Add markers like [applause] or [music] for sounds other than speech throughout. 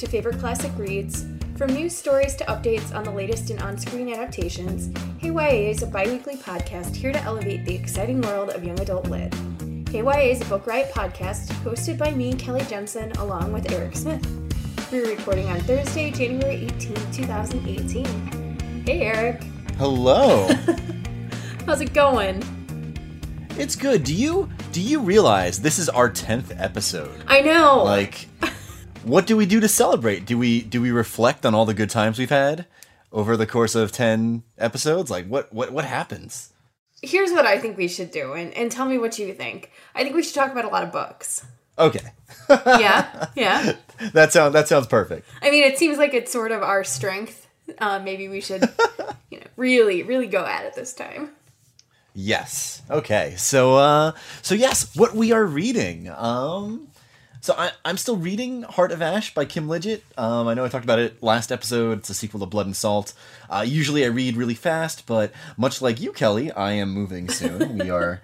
To favorite classic reads, from news stories to updates on the latest in on screen adaptations, Hey YA is a bi weekly podcast here to elevate the exciting world of young adult lit. Hey YA is a Book Riot podcast hosted by me, Kelly Jensen, along with Eric Smith. We're recording on Thursday, January 18, 2018. Hey, Eric. Hello. [laughs] How's it going? it's good. Do you do you realize this is our 10th episode? I know. Like [laughs] what do we do to celebrate? Do we do we reflect on all the good times we've had over the course of 10 episodes? Like what what what happens? Here's what I think we should do, and, and tell me what you think. I think we should talk about a lot of books. Okay. Yeah? Yeah? [laughs] That sounds that sounds perfect. I mean, it seems like it's sort of our strength. Uh, maybe we should, you know, really, really go at it this time. Yes. Okay. So uh so yes, what we are reading. Um so I, I'm still reading Heart of Ash by Kim Liggett. Um, I know I talked about it last episode. It's a sequel to Blood and Salt. Uh, usually I read really fast, but much like you, Kelly, I am moving soon. we are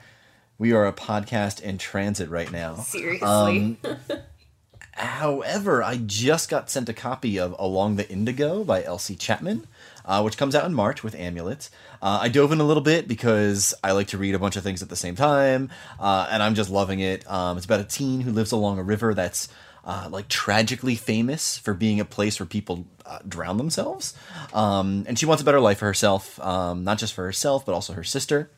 we are a podcast in transit right now. [laughs] Seriously. Um, [laughs] However, I just got sent a copy of Along the Indigo by Elsie Chapman, uh, which comes out in March with Amulet. Uh, I dove in a little bit because I like to read a bunch of things at the same time, uh, and I'm just loving it. Um, it's about a teen who lives along a river that's uh, like tragically famous for being a place where people uh, drown themselves, um, and she wants a better life for herself, um, not just for herself but also her sister.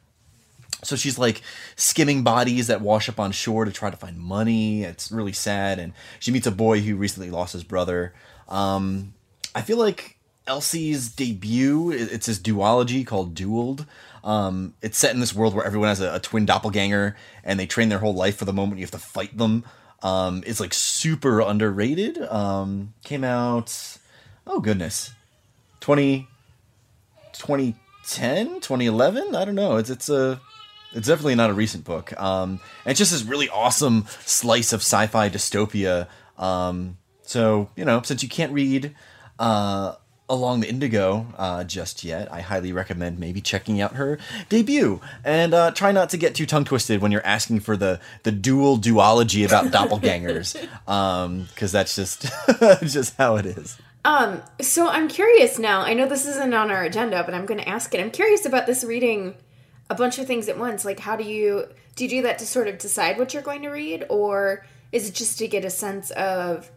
So she's like skimming bodies that wash up on shore to try to find money. It's really sad, and she meets a boy who recently lost his brother. Um, I feel like Elsie's debut. It's this duology called Dualed. Um, it's set in this world where everyone has a, a twin doppelganger, and they train their whole life for the moment you have to fight them. Um, it's like super underrated. Um, came out, oh goodness, 20, 2010, 2011. I don't know. It's it's a it's definitely not a recent book. Um, and it's just this really awesome slice of sci-fi dystopia. Um, so you know, since you can't read uh, along the Indigo uh, just yet, I highly recommend maybe checking out her debut. And uh, try not to get too tongue twisted when you're asking for the the dual duology about [laughs] doppelgangers, because that's just [laughs] just how it is. Um, so I'm curious now. I know this isn't on our agenda, but I'm going to ask it. I'm curious about this reading a bunch of things at once. Like, how do you do you do that to sort of decide what you're going to read, or is it just to get a sense of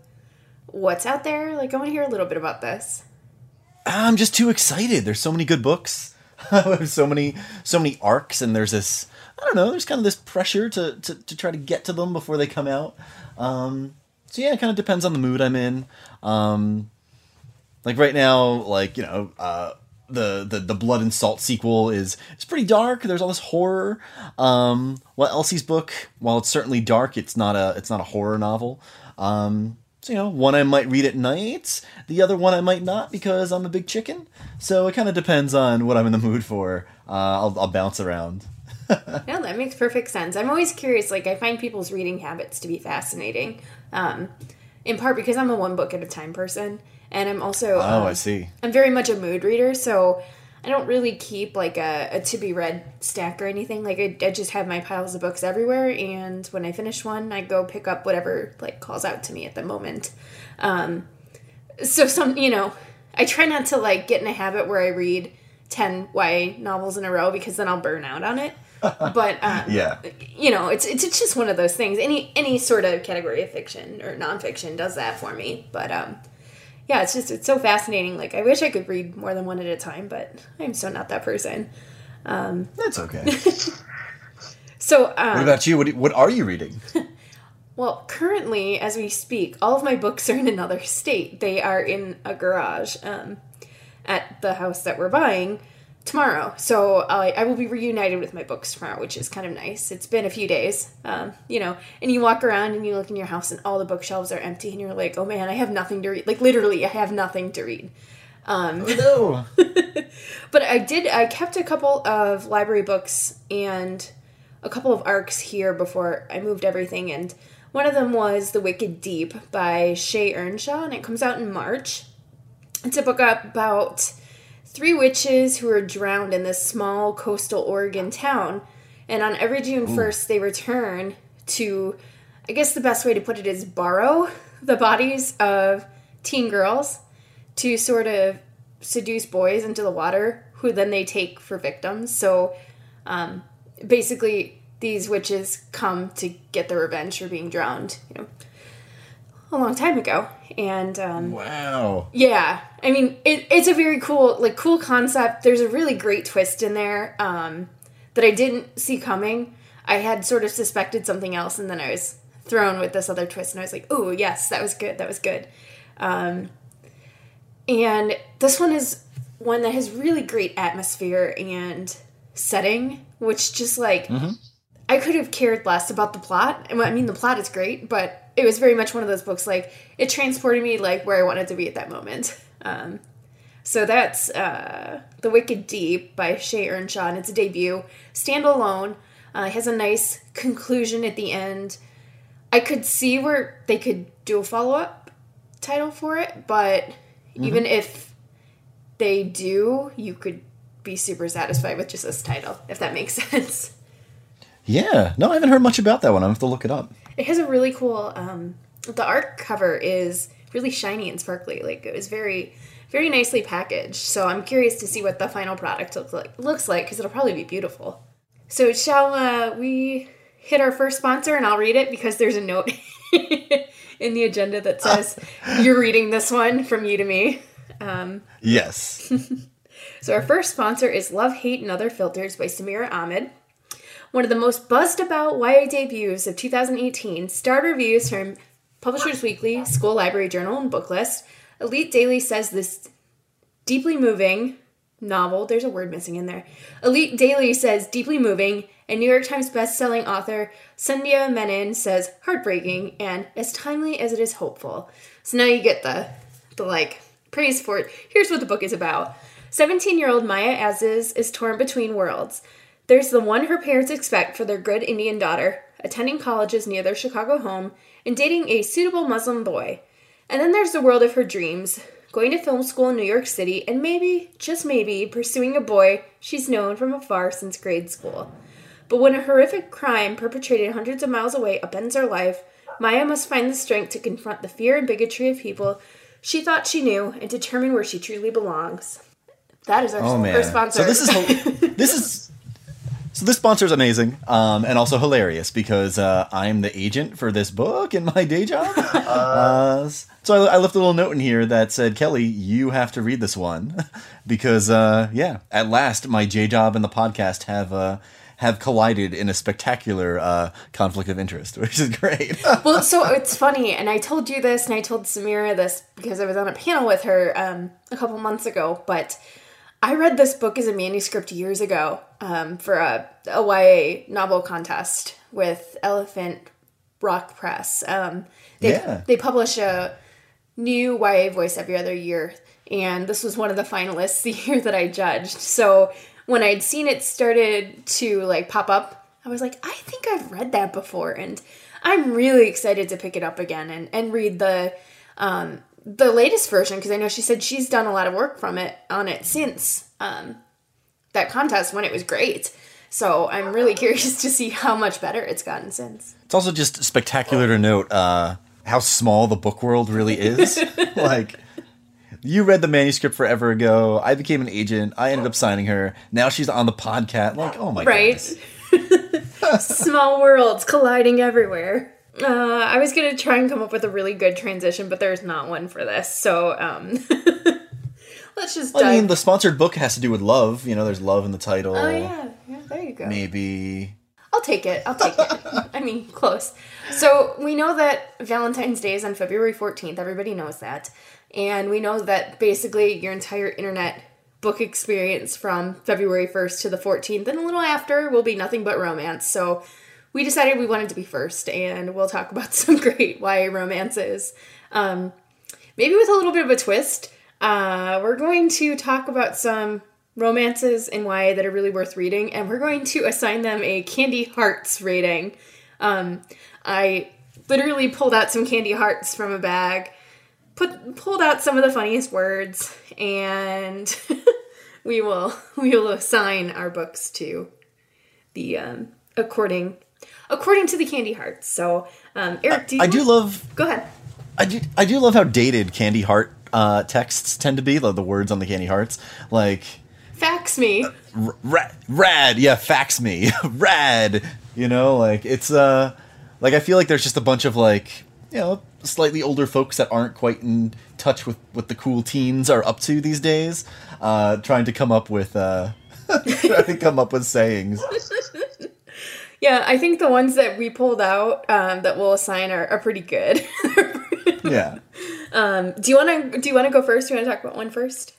what's out there? Like, I want to hear a little bit about this. I'm just too excited. There's so many good books. [laughs] so many so many arcs and there's this I don't know, there's kind of this pressure to to, to try to get to them before they come out. Um so yeah, it kind of depends on the mood I'm in. Um like right now, like, you know, uh the, the the blood and salt sequel is it's pretty dark there's all this horror um well elsie's book while it's certainly dark it's not a it's not a horror novel um so, you know, one I might read at night, the other one I might not because I'm a big chicken. So it kind of depends on what I'm in the mood for. Uh, I'll, I'll bounce around. [laughs] no, that makes perfect sense. I'm always curious. Like, I find people's reading habits to be fascinating. Um, in part because I'm a one book at a time person, and I'm also Oh, um, I see. I'm very much a mood reader, so I don't really keep like a, a to be read stack or anything. Like I, I just have my piles of books everywhere, and when I finish one, I go pick up whatever like calls out to me at the moment. Um, so some you know, I try not to like get in a habit where I read ten YA novels in a row because then I'll burn out on it. [laughs] But um, Yeah. you know, it's, it's it's just one of those things. Any any sort of category of fiction or nonfiction does that for me. But um, yeah, it's just it's so fascinating. Like I wish I could read more than one at a time, but I'm so not that person. Um, That's okay. [laughs] So um, what about you? What, what are you reading? [laughs] Well, currently, as we speak, all of my books are in another state. They are in a garage um, at the house that we're buying tomorrow. So I, I will be reunited with my books tomorrow, which is kind of nice. It's been a few days, um, you know, and you walk around and you look in your house and all the bookshelves are empty and you're like, oh man, I have nothing to read. Like literally, I have nothing to read. Um, oh, no. [laughs] but I did, I kept a couple of library books and a couple of arcs here before I moved everything. And one of them was The Wicked Deep by Shea Ernshaw, and it comes out in March. It's a book about three witches who are drowned in this small coastal Oregon town. And on every June 1st, they return to, I guess the best way to put it is borrow the bodies of teen girls to sort of seduce boys into the water, who then they take for victims. So um, basically, these witches come to get their revenge for being drowned, you know, a long time ago. And um, wow. Yeah, I mean, it, it's a very cool, like, cool concept. There's a really great twist in there um, that I didn't see coming. I had sort of suspected something else, and then I was thrown with this other twist, and I was like, "Oh, yes, that was good. That was good." Um, and this one is one that has really great atmosphere and setting, which just like Mm-hmm. I could have cared less about the plot. I mean, the plot is great, but it was very much one of those books like it transported me like where I wanted to be at that moment. Um, so that's uh, The Wicked Deep by Shea Ernshaw, and it's a debut, standalone. Uh, it has a nice conclusion at the end. I could see where they could do a follow up title for it, but even if they do, you could be super satisfied with just this title, if that makes [laughs] sense. Yeah. No, I haven't heard much about that one. I have to look it up. It has a really cool. Um, the art cover is really shiny and sparkly. Like it was very, very nicely packaged. So I'm curious to see what the final product looks like. Looks like because it'll probably be beautiful. So shall uh, we hit our first sponsor and I'll read it because there's a note [laughs] in the agenda that [laughs] says you're reading this one from you to me. Um, Yes. [laughs] so our first sponsor is Love, Hate, and Other Filters by Samira Ahmed. One of the most buzzed about YA debuts of 2018, starred reviews from Publishers Weekly, School Library Journal, and Booklist. Elite Daily says this deeply moving novel, there's a word missing in there. Elite Daily says deeply moving, and New York Times bestselling author Sandhya Menon says heartbreaking and as timely as it is hopeful. So now you get the the like praise for it. Here's what the book is about. 17-year-old Maya Aziz is torn between worlds. There's the one her parents expect for their good Indian daughter, attending colleges near their Chicago home, and dating a suitable Muslim boy. And then there's the world of her dreams, going to film school in New York City, and maybe, just maybe, pursuing a boy she's known from afar since grade school. But when a horrific crime perpetrated hundreds of miles away upends her life, Maya must find the strength to confront the fear and bigotry of people she thought she knew and determine where she truly belongs. That is our Oh man. sponsor. So this is [laughs] this is so this sponsor is amazing um, and also hilarious because uh, I'm the agent for this book in my day job. [laughs] Uh, so I, I left a little note in here that said, Kelly, you have to read this one [laughs] because uh, yeah, at last my J job and the podcast have. Uh, have collided in a spectacular uh, conflict of interest, [laughs] which is great. well, so it's funny, and I told you this, and I told Samira this because I was on a panel with her um, a couple months ago. But I read this book as a manuscript years ago um, for a, a YA novel contest with Elephant Rock Press. Um, they, Yeah. they publish a new YA voice every other year, and this was one of the finalists [laughs] the year that I judged. So when I'd seen it started to like pop up, I was like, I think I've read that before, and I'm really excited to pick it up again and and read the um, the latest version because I know she said she's done a lot of work from it on it since um, that contest when it was great. So I'm really [laughs] curious to see how much better it's gotten since. It's also just spectacular to note uh, how small the book world really is. [laughs] like, you read the manuscript forever ago. I became an agent. I ended up signing her. Now she's on the podcast. Like, oh my god. Right? [laughs] Small worlds colliding everywhere. Uh, I was gonna try and come up with a really good transition, but there's not one for this. So um, [laughs] let's just dive. I mean, the sponsored book has to do with love. You know, there's love in the title. oh yeah, yeah. There you go. Maybe. I'll take it. I'll take it. [laughs] I mean, close. So we know that Valentine's Day is on February 14th. Everybody knows that. And we know that basically your entire internet book experience from February 1st to the 14th and a little after will be nothing but romance. So we decided we wanted to be first, and we'll talk about [laughs] some great YA romances. Um, maybe with a little bit of a twist. Uh, we're going to talk about some romances in YA that are really worth reading, and we're going to assign them a Candy Hearts rating. Um, I literally pulled out some candy hearts from a bag, put pulled out some of the funniest words, and [laughs] we will we will assign our books to the um, according according to the candy hearts. So, um, Eric, do you I do love go ahead. I do, I do love how dated candy heart uh, texts tend to be, the, the words on the candy hearts. Like, Fax me. rad, rad yeah, fax me. [laughs] rad. You know, like, it's, uh, like, I feel like there's just a bunch of, like, you know, slightly older folks that aren't quite in touch with what the cool teens are up to these days, uh, trying to come up with, uh, [laughs] trying to come up with sayings. [laughs] Yeah, I think the ones that we pulled out um, that we'll assign are, are pretty good. [laughs] Yeah. um, do you want to do you want to go first? Do you want to talk about one first?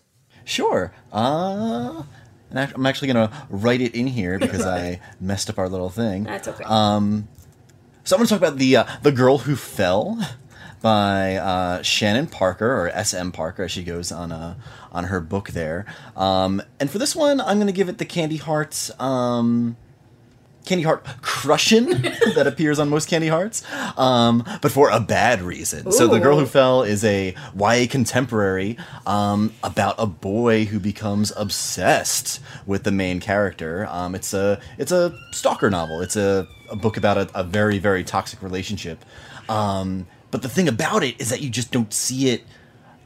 Sure. Uh, and I'm actually gonna write it in here because I [laughs] messed up our little thing. That's okay. Um, so I'm gonna talk about the uh, the girl who fell by uh, Shannon Parker or S.M. Parker as she goes on uh, on her book there. Um, and for this one, I'm gonna give it the Candy Hearts. Um, Candy Heart Crushin' [laughs] that appears on most Candy Hearts, um, but for a bad reason. So the girl who fell is a YA contemporary um, about a boy who becomes obsessed with the main character. Um, it's a it's a stalker novel. It's a, a book about a, a very very toxic relationship. Um, but the thing about it is that you just don't see it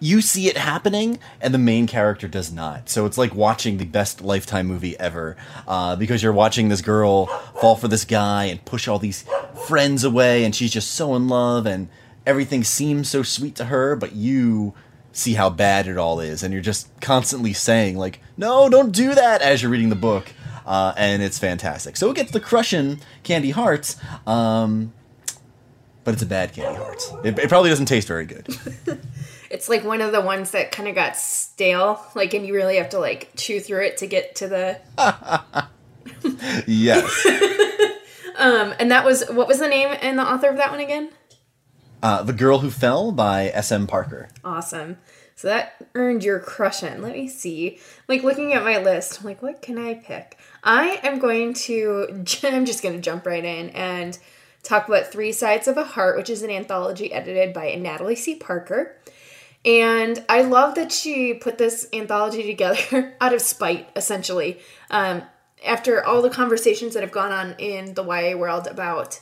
you see it happening and the main character does not. So it's like watching the best lifetime movie ever uh, because you're watching this girl fall for this guy and push all these friends away and she's just so in love and everything seems so sweet to her but you see how bad it all is and you're just constantly saying like no don't do that as you're reading the book uh, and it's fantastic. So it gets the crushing candy hearts um, but it's a bad candy hearts. It, it probably doesn't taste very good [laughs] It's like one of the ones that kind of got stale, like, and you really have to like chew through it to get to the. [laughs] yes [laughs] Um, and that was what was the name and the author of that one again? Uh, the Girl Who Fell by S.M. Parker. Awesome. So that earned your crushing. Let me see. Like looking at my list, I'm like, what can I pick? I am going to. [laughs] I'm just going to jump right in and talk about Three Sides of a Heart, which is an anthology edited by Natalie C. Parker. And I love that she put this anthology together [laughs] out of spite, essentially. Um, after all the conversations that have gone on in the YA world about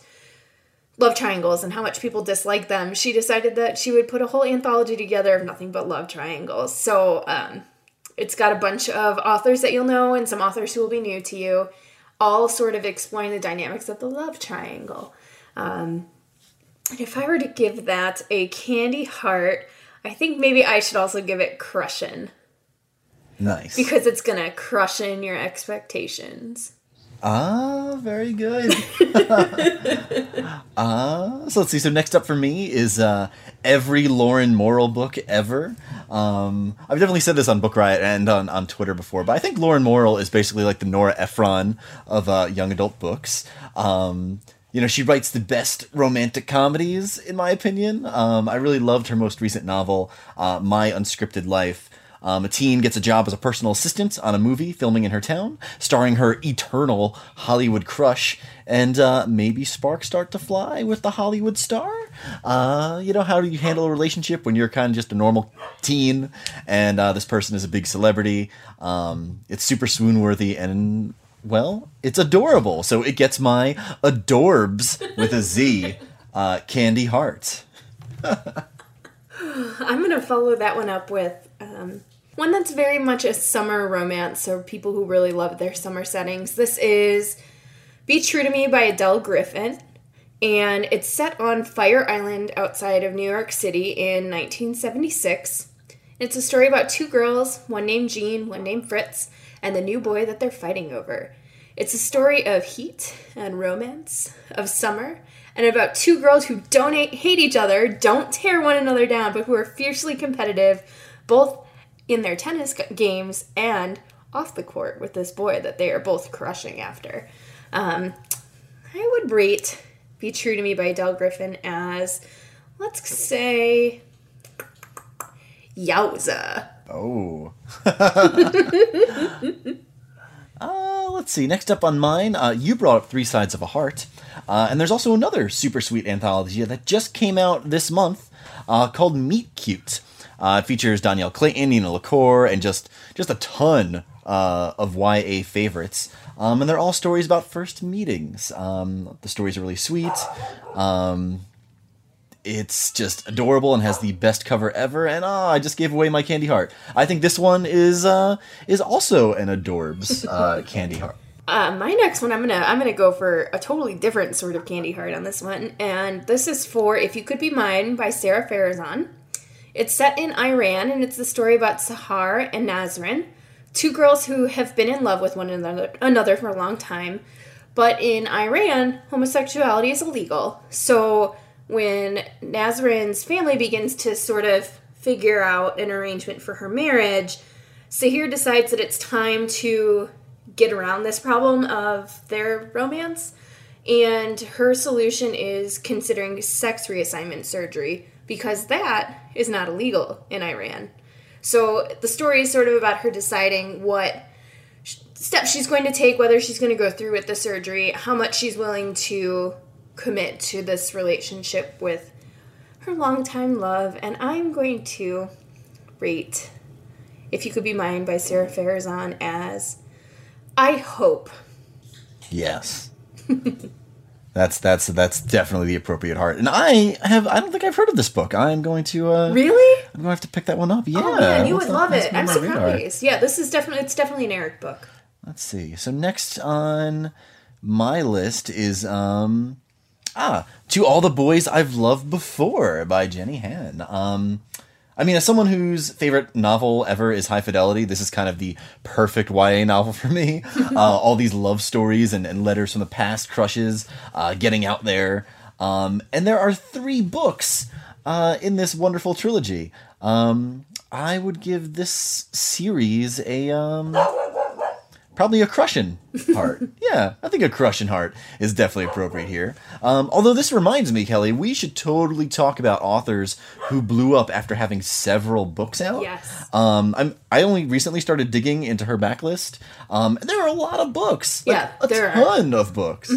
love triangles and how much people dislike them, she decided that she would put a whole anthology together of nothing but love triangles. So um, it's got a bunch of authors that you'll know and some authors who will be new to you, all sort of exploring the dynamics of the love triangle. Um, and if I were to give that a candy heart, I think maybe I should also give it crushin' Nice. because it's gonna crush in your expectations. Ah, very good. uh, [laughs] so let's see. So next up for me is uh, every Lauren Morrill book ever. Um, I've definitely said this on Book Riot and on, on Twitter before, but I think Lauren Morrill is basically like the Nora Ephron of uh, young adult books. Um, you know, she writes the best romantic comedies, in my opinion. Um, I really loved her most recent novel, uh, My Unscripted Life. Um, a teen gets a job as a personal assistant on a movie filming in her town, starring her eternal Hollywood crush, and uh, maybe sparks start to fly with the Hollywood star. Uh, you know, how do you handle a relationship when you're kind of just a normal teen and uh, this person is a big celebrity? Um, it's super swoon worthy and, well, it's adorable. So it gets my adorbs with a Z, uh, Candy Heart. [laughs] I'm gonna follow that one up with um, one that's very much a summer romance, so people who really love their summer settings. This is Be True to Me by Adele Griffin, and it's set on Fire Island outside of New York City in 1976. It's a story about two girls, one named Jean, one named Fritz, and the new boy that they're fighting over. It's a story of heat and romance, of summer, and about two girls who don't hate, each other, don't tear one another down, but who are fiercely competitive, both in their tennis games and off the court with this boy that they are both crushing after. Um, I would rate Be True to Me by Adele Griffin as, let's say, Yowza. Oh. [laughs] uh, let's see. Next up on mine, uh, you brought up Three Sides of a Heart. Uh, and there's also another super sweet anthology that just came out this month uh, called Meet Cute. Uh, it features Dhonielle Clayton, Nina LaCour, and just just a ton uh, of YA favorites. Um, and they're all stories about first meetings. Um, the stories are really sweet. Um, it's just adorable and has the best cover ever. And ah, I just gave away my candy heart. I think this one is uh, is also an adorbs uh, [laughs] candy heart. Uh, my next one, I'm gonna I'm gonna go for a totally different sort of candy heart on this one, and this is for "If You Could Be Mine" by Sara Farizan. It's set in Iran, and it's the story about Sahar and Nasrin, two girls who have been in love with one another, another for a long time. But in Iran, homosexuality is illegal. So when Nasrin's family begins to sort of figure out an arrangement for her marriage, Sahar decides that it's time to get around this problem of their romance. And her solution is considering sex reassignment surgery because that is not illegal in Iran. So the story is sort of about her deciding what steps she's going to take, whether she's going to go through with the surgery, how much she's willing to commit to this relationship with her longtime love, and I'm going to rate If You Could Be Mine by Sara Farizan as I hope. Yes. [laughs] That's that's that's definitely the appropriate heart. And I have I don't think I've heard of this book. I'm going to uh Really? I'm going to have to pick that one up. Yeah. Oh man, you would love it. I'm on radar. Yeah, this is definitely it's definitely an Eric book. Let's see. So next on my list is um ah, To All the Boys I've Loved Before by Jenny Han. Um I mean, as someone whose favorite novel ever is High Fidelity, this is kind of the perfect YA novel for me. [laughs] uh, all these love stories and, and letters from the past, crushes, uh, getting out there. Um, and there are three books uh, in this wonderful trilogy. Um, I would give this series a um, probably a crushing heart. [laughs] yeah, I think a crushing heart is definitely appropriate here. Um, although this reminds me, Kelly, we should totally talk about authors who blew up after having several books out. Yes. Um, I'm I only recently started digging into her backlist. Um, and there are a lot of books. Like, Yeah, a there are. Mm-hmm. ton of books.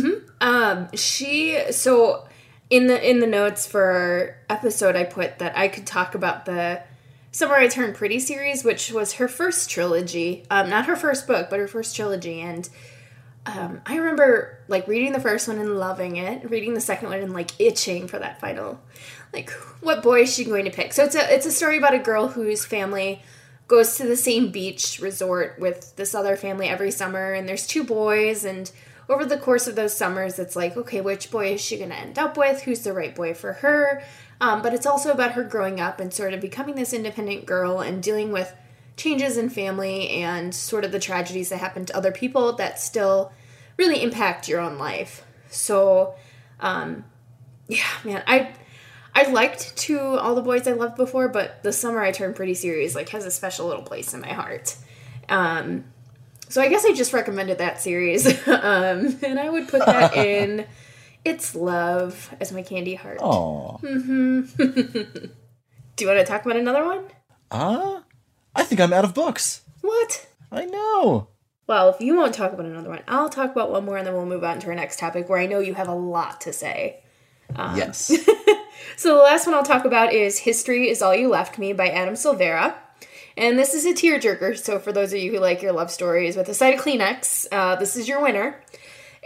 She so in the in the notes for our episode I put that I could talk about the Summer I Turned Pretty series, which was her first trilogy. Um, not her first book, but her first trilogy. And um, I remember like reading the first one and loving it, reading the second one and like itching for that final. Like, what boy is she going to pick? So it's a it's a story about a girl whose family goes to the same beach resort with this other family every summer, and there's two boys and over the course of those summers, it's like, okay, which boy is she going to end up with? Who's the right boy for her? Um, but it's also about her growing up and sort of becoming this independent girl and dealing with changes in family and sort of the tragedies that happen to other people that still really impact your own life. So, um, yeah, man, I I liked to all the boys I loved before, but the summer I turned pretty serious like has a special little place in my heart. Um, so I guess I just recommended that series, [laughs] um, and I would put that [laughs] in. It's love as my candy heart. Aw. [laughs] Do you want to talk about another one? Uh, I think I'm out of books. What? I know. Well, if you won't talk about another one, I'll talk about one more and then we'll move on to our next topic where I know you have a lot to say. yes. [laughs] So the last one I'll talk about is History is All You Left Me by Adam Silvera. And this is a tearjerker, so for those of you who like your love stories with a side of Kleenex, uh, this is your winner.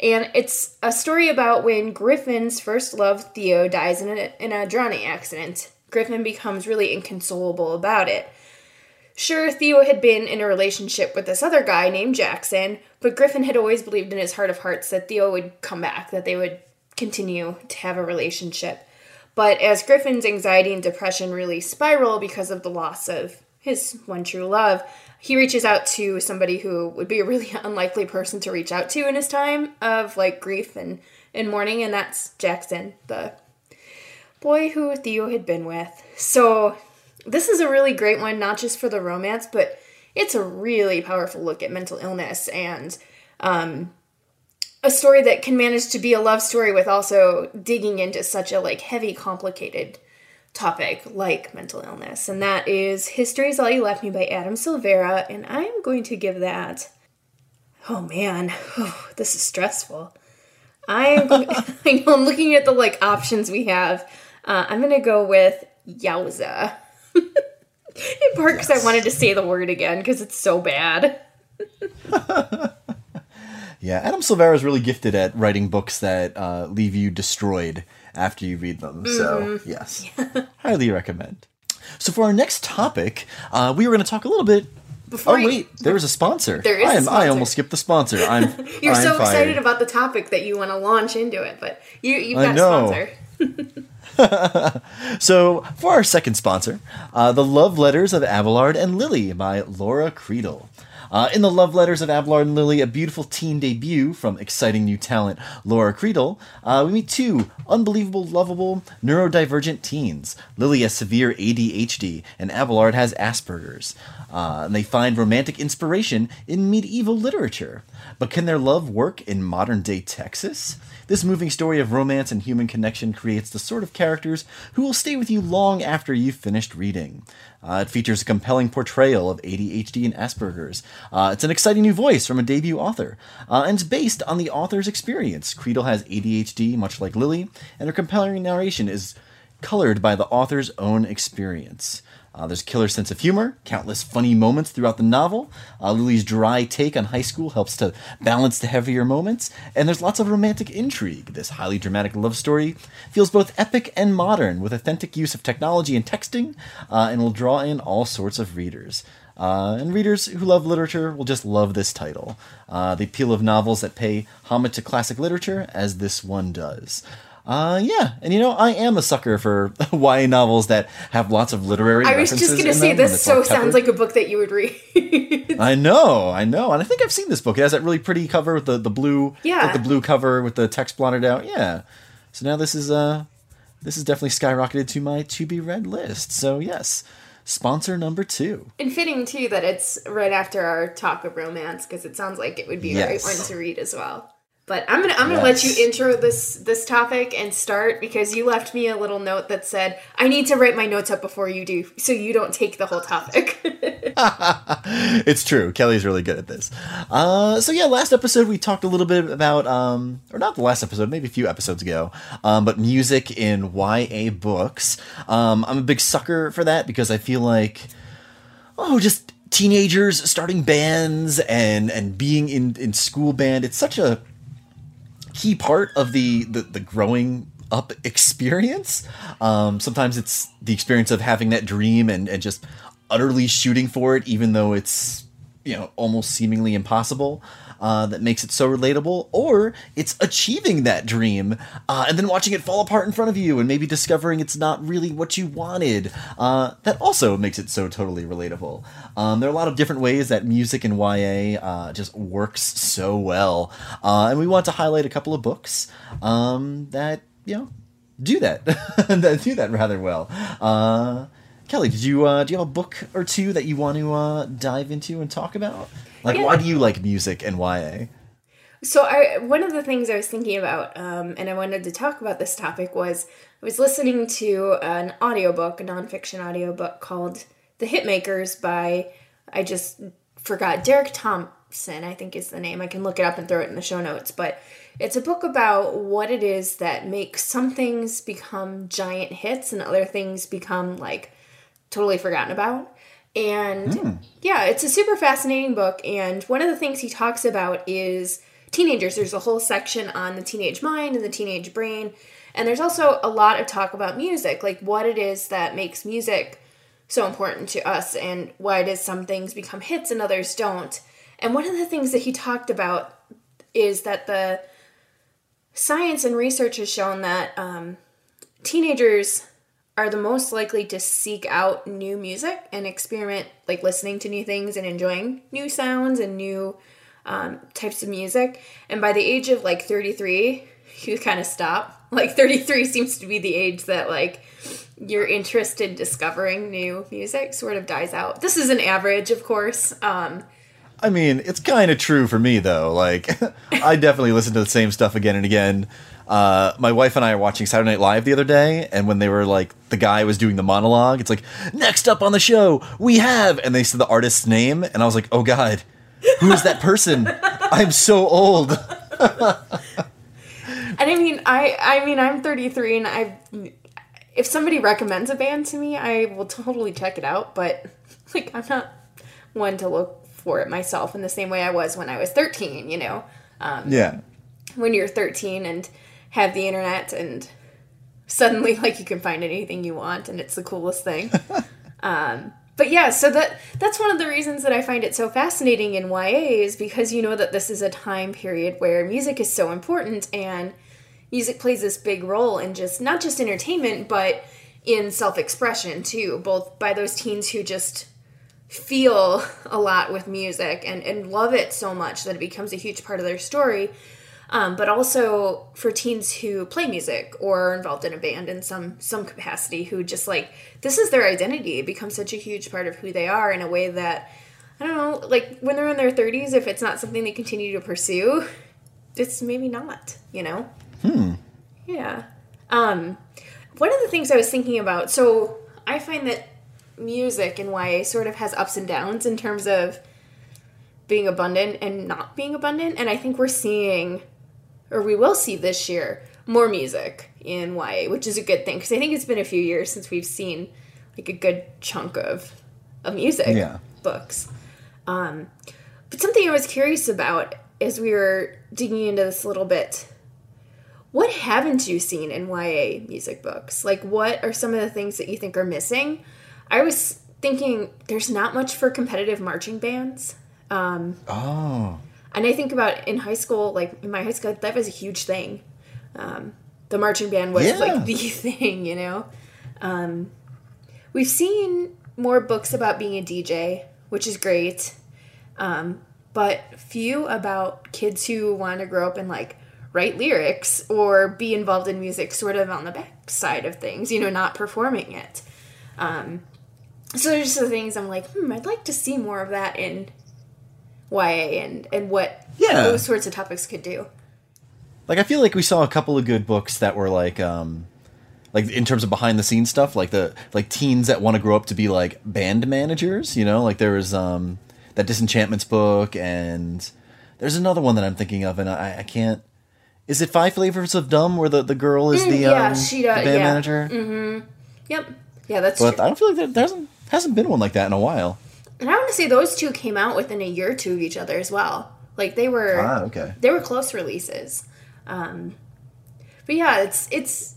And it's a story about when Griffin's first love, Theo, dies in a, in a drowning accident. Griffin becomes really inconsolable about it. Sure, Theo had been in a relationship with this other guy named Jackson, but Griffin had always believed in his heart of hearts that Theo would come back, that they would continue to have a relationship. But as Griffin's anxiety and depression really spiral because of the loss of his one true love, he reaches out to somebody who would be a really [laughs] unlikely person to reach out to in his time of like grief and, and mourning, and that's Jackson, the boy who Theo had been with. So this is a really great one, not just for the romance, but it's a really powerful look at mental illness and um, a story that can manage to be a love story with also digging into such a like heavy, complicated topic like mental illness. And that is History is All You Left Me by Adam Silvera. And I'm going to give that. Oh man, oh, [sighs] [sighs] this is stressful. I'm [laughs] I know I'm looking at the like options we have. Uh, I'm gonna go with Yowza. [laughs] In part because yes. I wanted to say the word again because it's so bad. [laughs] yeah, Adam Silvera is really gifted at writing books that uh, leave you destroyed after you read them. Mm-hmm. So, yes, yeah. [laughs] highly recommend. So, for our next topic, uh, we were going to talk a little bit. Before oh wait, there is a sponsor. There is. I, am, I almost skipped the sponsor. [laughs] I'm. You're I'm so fired. excited about the topic that you want to launch into it, but you you've got sponsor. [laughs] so, for our second sponsor, uh, The Love Letters of Abelard and Lily by Laura Creedle. Uh, in the Love Letters of Abelard and Lily, a beautiful teen debut from exciting new talent Laura Creedle, uh, we meet two unbelievable, lovable, neurodivergent teens. Lily has severe ADHD, and Abelard has Asperger's. Uh, and they find romantic inspiration in medieval literature. But can their love work in modern day Texas? This moving story of romance and human connection creates the sort of characters who will stay with you long after you've finished reading. Uh, it features a compelling portrayal of ADHD and Asperger's. Uh, it's an exciting new voice from a debut author, uh, and it's based on the author's experience. Creedle has ADHD, much like Lily, and her compelling narration is colored by the author's own experience. Uh, there's a killer sense of humor, countless funny moments throughout the novel. Uh, Lily's dry take on high school helps to balance the heavier moments, and there's lots of romantic intrigue. This highly dramatic love story feels both epic and modern, with authentic use of technology and texting, uh, and will draw in all sorts of readers. Uh, and readers who love literature will just love this title. Uh, the appeal of novels that pay homage to classic literature, as this one does. Uh, yeah, and you know, I am a sucker for [laughs] YA novels that have lots of literary. I was just gonna say this so sounds like a book that you would read. I know, I know, and I think I've seen this book. It has that really pretty cover with the the blue, yeah, like the blue cover with the text blotted out. Yeah, so now this is uh, this is definitely skyrocketed to my to be read list. So yes, sponsor number two. And fitting too that it's right after our talk of romance because it sounds like it would be a great one to read as well. But I'm gonna I'm gonna yes. let you intro this this topic and start because you left me a little note that said I need to write my notes up before you do so you don't take the whole topic. [laughs] [laughs] it's true. Kelly's really good at this. Uh, so yeah, last episode we talked a little bit about um, or not the last episode, maybe a few episodes ago, um, but music in YA books. Um, I'm a big sucker for that because I feel like oh just teenagers starting bands and and being in in school band it's such a key part of the the, the growing up experience. Um, sometimes it's the experience of having that dream and, and just utterly shooting for it, even though it's you know almost seemingly impossible uh, that makes it so relatable, or it's achieving that dream uh, and then watching it fall apart in front of you and maybe discovering it's not really what you wanted. Uh, that also makes it so totally relatable. Um, there are a lot of different ways that music in YA uh, just works so well, uh, and we want to highlight a couple of books um, that you know do that [laughs] that do that rather well. Kelly, did you uh, do you have a book or two that you want to uh, dive into and talk about? Like, yeah. why do you like music and YA? So, I one of the things I was thinking about, um, and I wanted to talk about this topic was I was listening to an audiobook, a nonfiction audiobook called "The Hitmakers" by I just forgot Derek Thompson. I think is the name. I can look it up and throw it in the show notes, but it's a book about what it is that makes some things become giant hits and other things become like totally forgotten about. And mm. yeah, it's a super fascinating book. And one of the things he talks about is teenagers. There's a whole section on the teenage mind and the teenage brain. And there's also a lot of talk about music, like what it is that makes music so important to us and why does some things become hits and others don't. And one of the things that he talked about is that the science and research has shown that um, teenagers are the most likely to seek out new music and experiment, like listening to new things and enjoying new sounds and new um, types of music. And by the age of like 33, [laughs] you kind of stop. [laughs] Like 33 seems to be the age that like your interest in discovering new music sort of dies out. This is an average, of course. Um, I mean, it's kind of true for me though. Like, [laughs] I definitely listen to the same stuff again and again. Uh, my wife and I are watching Saturday Night Live the other day, and when they were like, the guy was doing the monologue, it's like, next up on the show, we have, and they said the artist's name, and I was like, oh god, who is that person? I'm so old. [laughs] And I mean, I I mean, I'm 33, and I, if somebody recommends a band to me, I will totally check it out. But [laughs] like, I'm not one to look for it myself in the same way I was when I was 13. You know, um, yeah. when you're 13 and have the internet and suddenly [laughs] like you can find anything you want and it's the coolest thing. [laughs] Um, but yeah so that that's one of the reasons that i find it so fascinating in ya is because you know that this is a time period where music is so important and music plays this big role in just not just entertainment but in self-expression too both by those teens who just feel [laughs] a lot with music and, and love it so much that it becomes a huge part of their story um, but also for teens who play music or are involved in a band in some some capacity who just like this is their identity. It becomes such a huge part of who they are in a way that i don't know like when they're in their 30s if it's not something they continue to pursue it's maybe not you know? Hmm. yeah. Um one of the things i was thinking about so i find that music in ya sort of has ups and downs in terms of being abundant and not being abundant. And i think we're seeing or we will see this year more music in YA, which is a good thing because I think it's been a few years since we've seen like a good chunk of of music Yeah. books. Um, but something I was curious about as we were digging into this a little bit. What haven't you seen in YA music books? Like, what are some of the things that you think are missing? I was thinking there's not much for competitive marching bands. Um, Oh. And I think about in high school, like in my high school, that was a huge thing. Um, the marching band was Yeah. like the [laughs] thing, you know. Um, we've seen more books about being a DJ, which is great, um, but few about kids who want to grow up and like write lyrics or be involved in music, sort of on the back side of things, you know, not performing it. Um, so there's just the things I'm like, hmm, I'd like to see more of that in YA and and what Yeah. those sorts of topics could do. Like I feel like we saw a couple of good books that were like um like in terms of behind the scenes stuff, like the like teens that want to grow up to be like band managers, you know? Like there was um that Disenchantments book and there's another one that I'm thinking of and I, I can't is it Five Flavors of Dumb where the, the girl is the, Mm, yeah, um, she the does- band yeah. manager? Yep. Yeah, that's But true. I don't feel like there, there hasn't hasn't been one like that in a while. And I want to say those two came out within a year or two of each other as well. Like they were Ah, okay. they were close releases. Um, but yeah, it's it's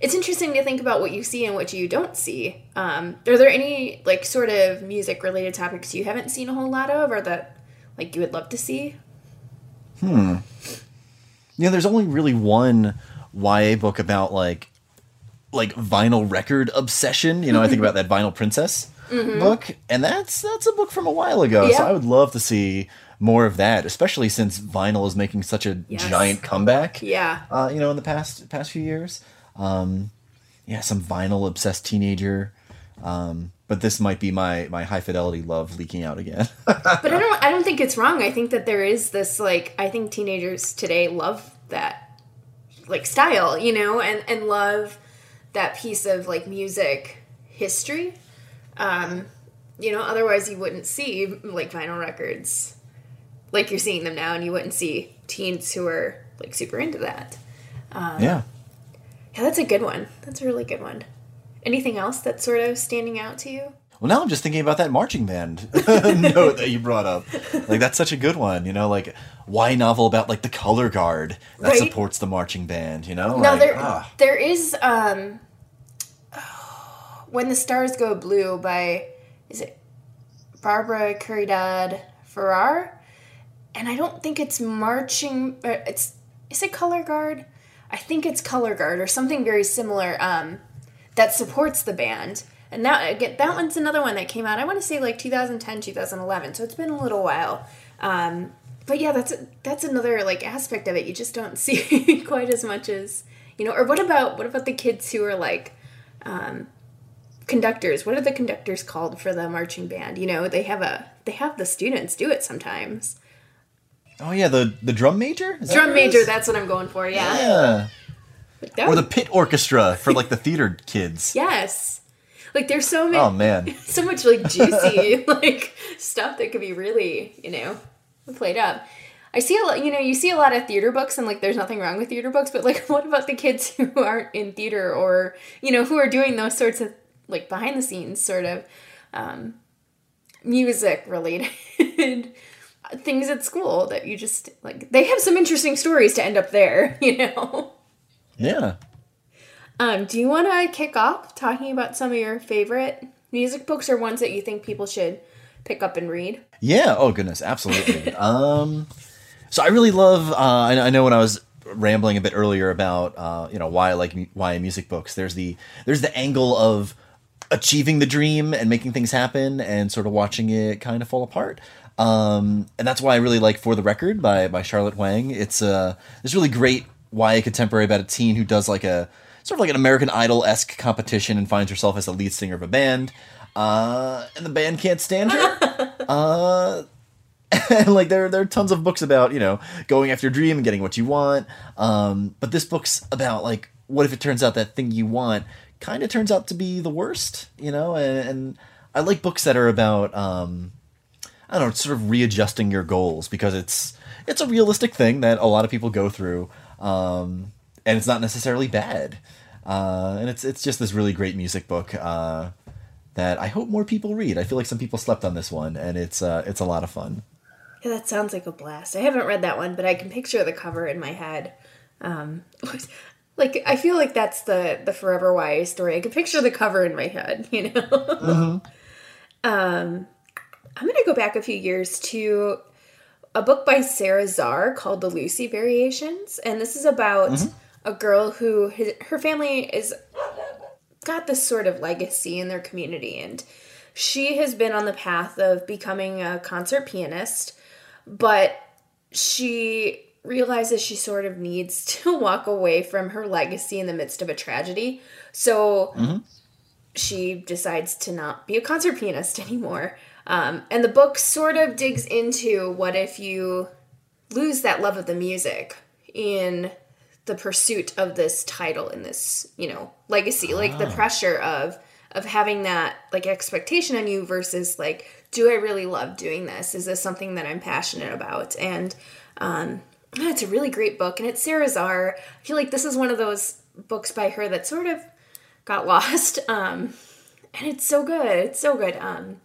it's interesting to think about what you see and what you don't see. Um, are there any like sort of music related topics you haven't seen a whole lot of, or that like you would love to see? Hmm. Yeah, there's only really one YA book about like like vinyl record obsession. You know, I think about [laughs] that Vinyl Princess book, and that's that's a book from a while ago. So Mm-hmm. I would love to see more of that, especially since vinyl is making such a Yes. giant comeback. Yeah. Uh, you know, in the past past few years. Um, yeah, some vinyl obsessed teenager. Um, but this might be my my high fidelity love leaking out again. [laughs] but I don't I don't think it's wrong. I think that there is this like I think teenagers today love that like style, you know, and and love that piece of like music history. Um, you know, otherwise you wouldn't see like vinyl records like you're seeing them now and you wouldn't see teens who are like super into that. Um, yeah. Yeah, that's a good one. That's a really good one. Anything else that's sort of standing out to you? Well, now I'm just thinking about that marching band [laughs] note that you brought up. Like that's such a good one, you know. Like why novel about like the color guard that Right. supports the marching band, you know? No, like, there ah. there is um When the Stars Go Blue by is it Barbara Caridad Ferrer? And I don't think it's marching uh, it's is it color guard? I think it's color guard or something very similar. Um that supports the band. And that again, that one's another one that came out. I want to say like 2010, 2011. So it's been a little while. Um, but yeah, that's that's another like aspect of it. You just don't [laughs] see quite as much as you know. Or what about what about the kids who are like um, conductors? What are the conductors called for the marching band? You know, they have a they have the students do it sometimes. Oh yeah, the the drum major. Drum major. That's what I'm going for. Yeah. Yeah. or the pit orchestra for like the theater kids. Yes. Like there's so many. Oh man. [laughs] So much like juicy [laughs] like stuff that could be really you know played up. I see a lot, you know, you see a lot of theater books and like there's nothing wrong with theater books, but like [laughs] what about the kids who aren't in theater or, you know, who are doing those sorts of like behind the scenes sort of um, music related [laughs] things at school that you just like they have some interesting stories to end up there, [laughs] you know. Yeah. Um, do you want to kick off talking about some of your favorite music books or ones that you think people should pick up and read? Yeah. Oh goodness, absolutely. [laughs] um, so I really love. Uh, I, I, know when I was rambling a bit earlier about uh, you know why I like why music books. There's the there's the angle of achieving the dream and making things happen and sort of watching it kind of fall apart. Um, and that's why I really like For the Record by by Charlotte Huang. It's uh, this really great YA contemporary about a teen who does like a sort of like an American Idol esque competition and finds herself as the lead singer of a band. Uh, and the band can't stand her. [laughs] uh, [laughs] and like there, there are tons of books about you know going after your dream and getting what you want. Um, but this book's about like what if it turns out that thing you want kind of turns out to be the worst, you know? And, and I like books that are about um, I don't know, sort of readjusting your goals because it's it's a realistic thing that a lot of people go through, um, and it's not necessarily bad. Uh, and it's it's just this really great music book. Uh, that I hope more people read. I feel like some people slept on this one, and it's uh, it's a lot of fun. Yeah, that sounds like a blast. I haven't read that one, but I can picture the cover in my head. Um, [laughs] like I feel like that's the the forever YA story. I can picture the cover in my head. [laughs] You know. mm-hmm. Um, I'm gonna go back a few years to a book by Sara Zarr called The Lucy Variations, and this is about mm-hmm. a girl who his, her family is got this sort of legacy in their community and she has been on the path of becoming a concert pianist but she realizes she sort of needs [laughs] to walk away from her legacy in the midst of a tragedy so mm-hmm. she decides to not be a concert pianist [laughs] anymore um, and the book sort of digs into what if you lose that love of the music in the pursuit of this title and this you know legacy like the ah. pressure of of having that like expectation on you versus like do i really love doing this is this something that i'm passionate about and um it's a really great book and it's Sara Zarr. i feel like this is one of those books by her that sort of got [laughs] lost um and it's so good it's so good um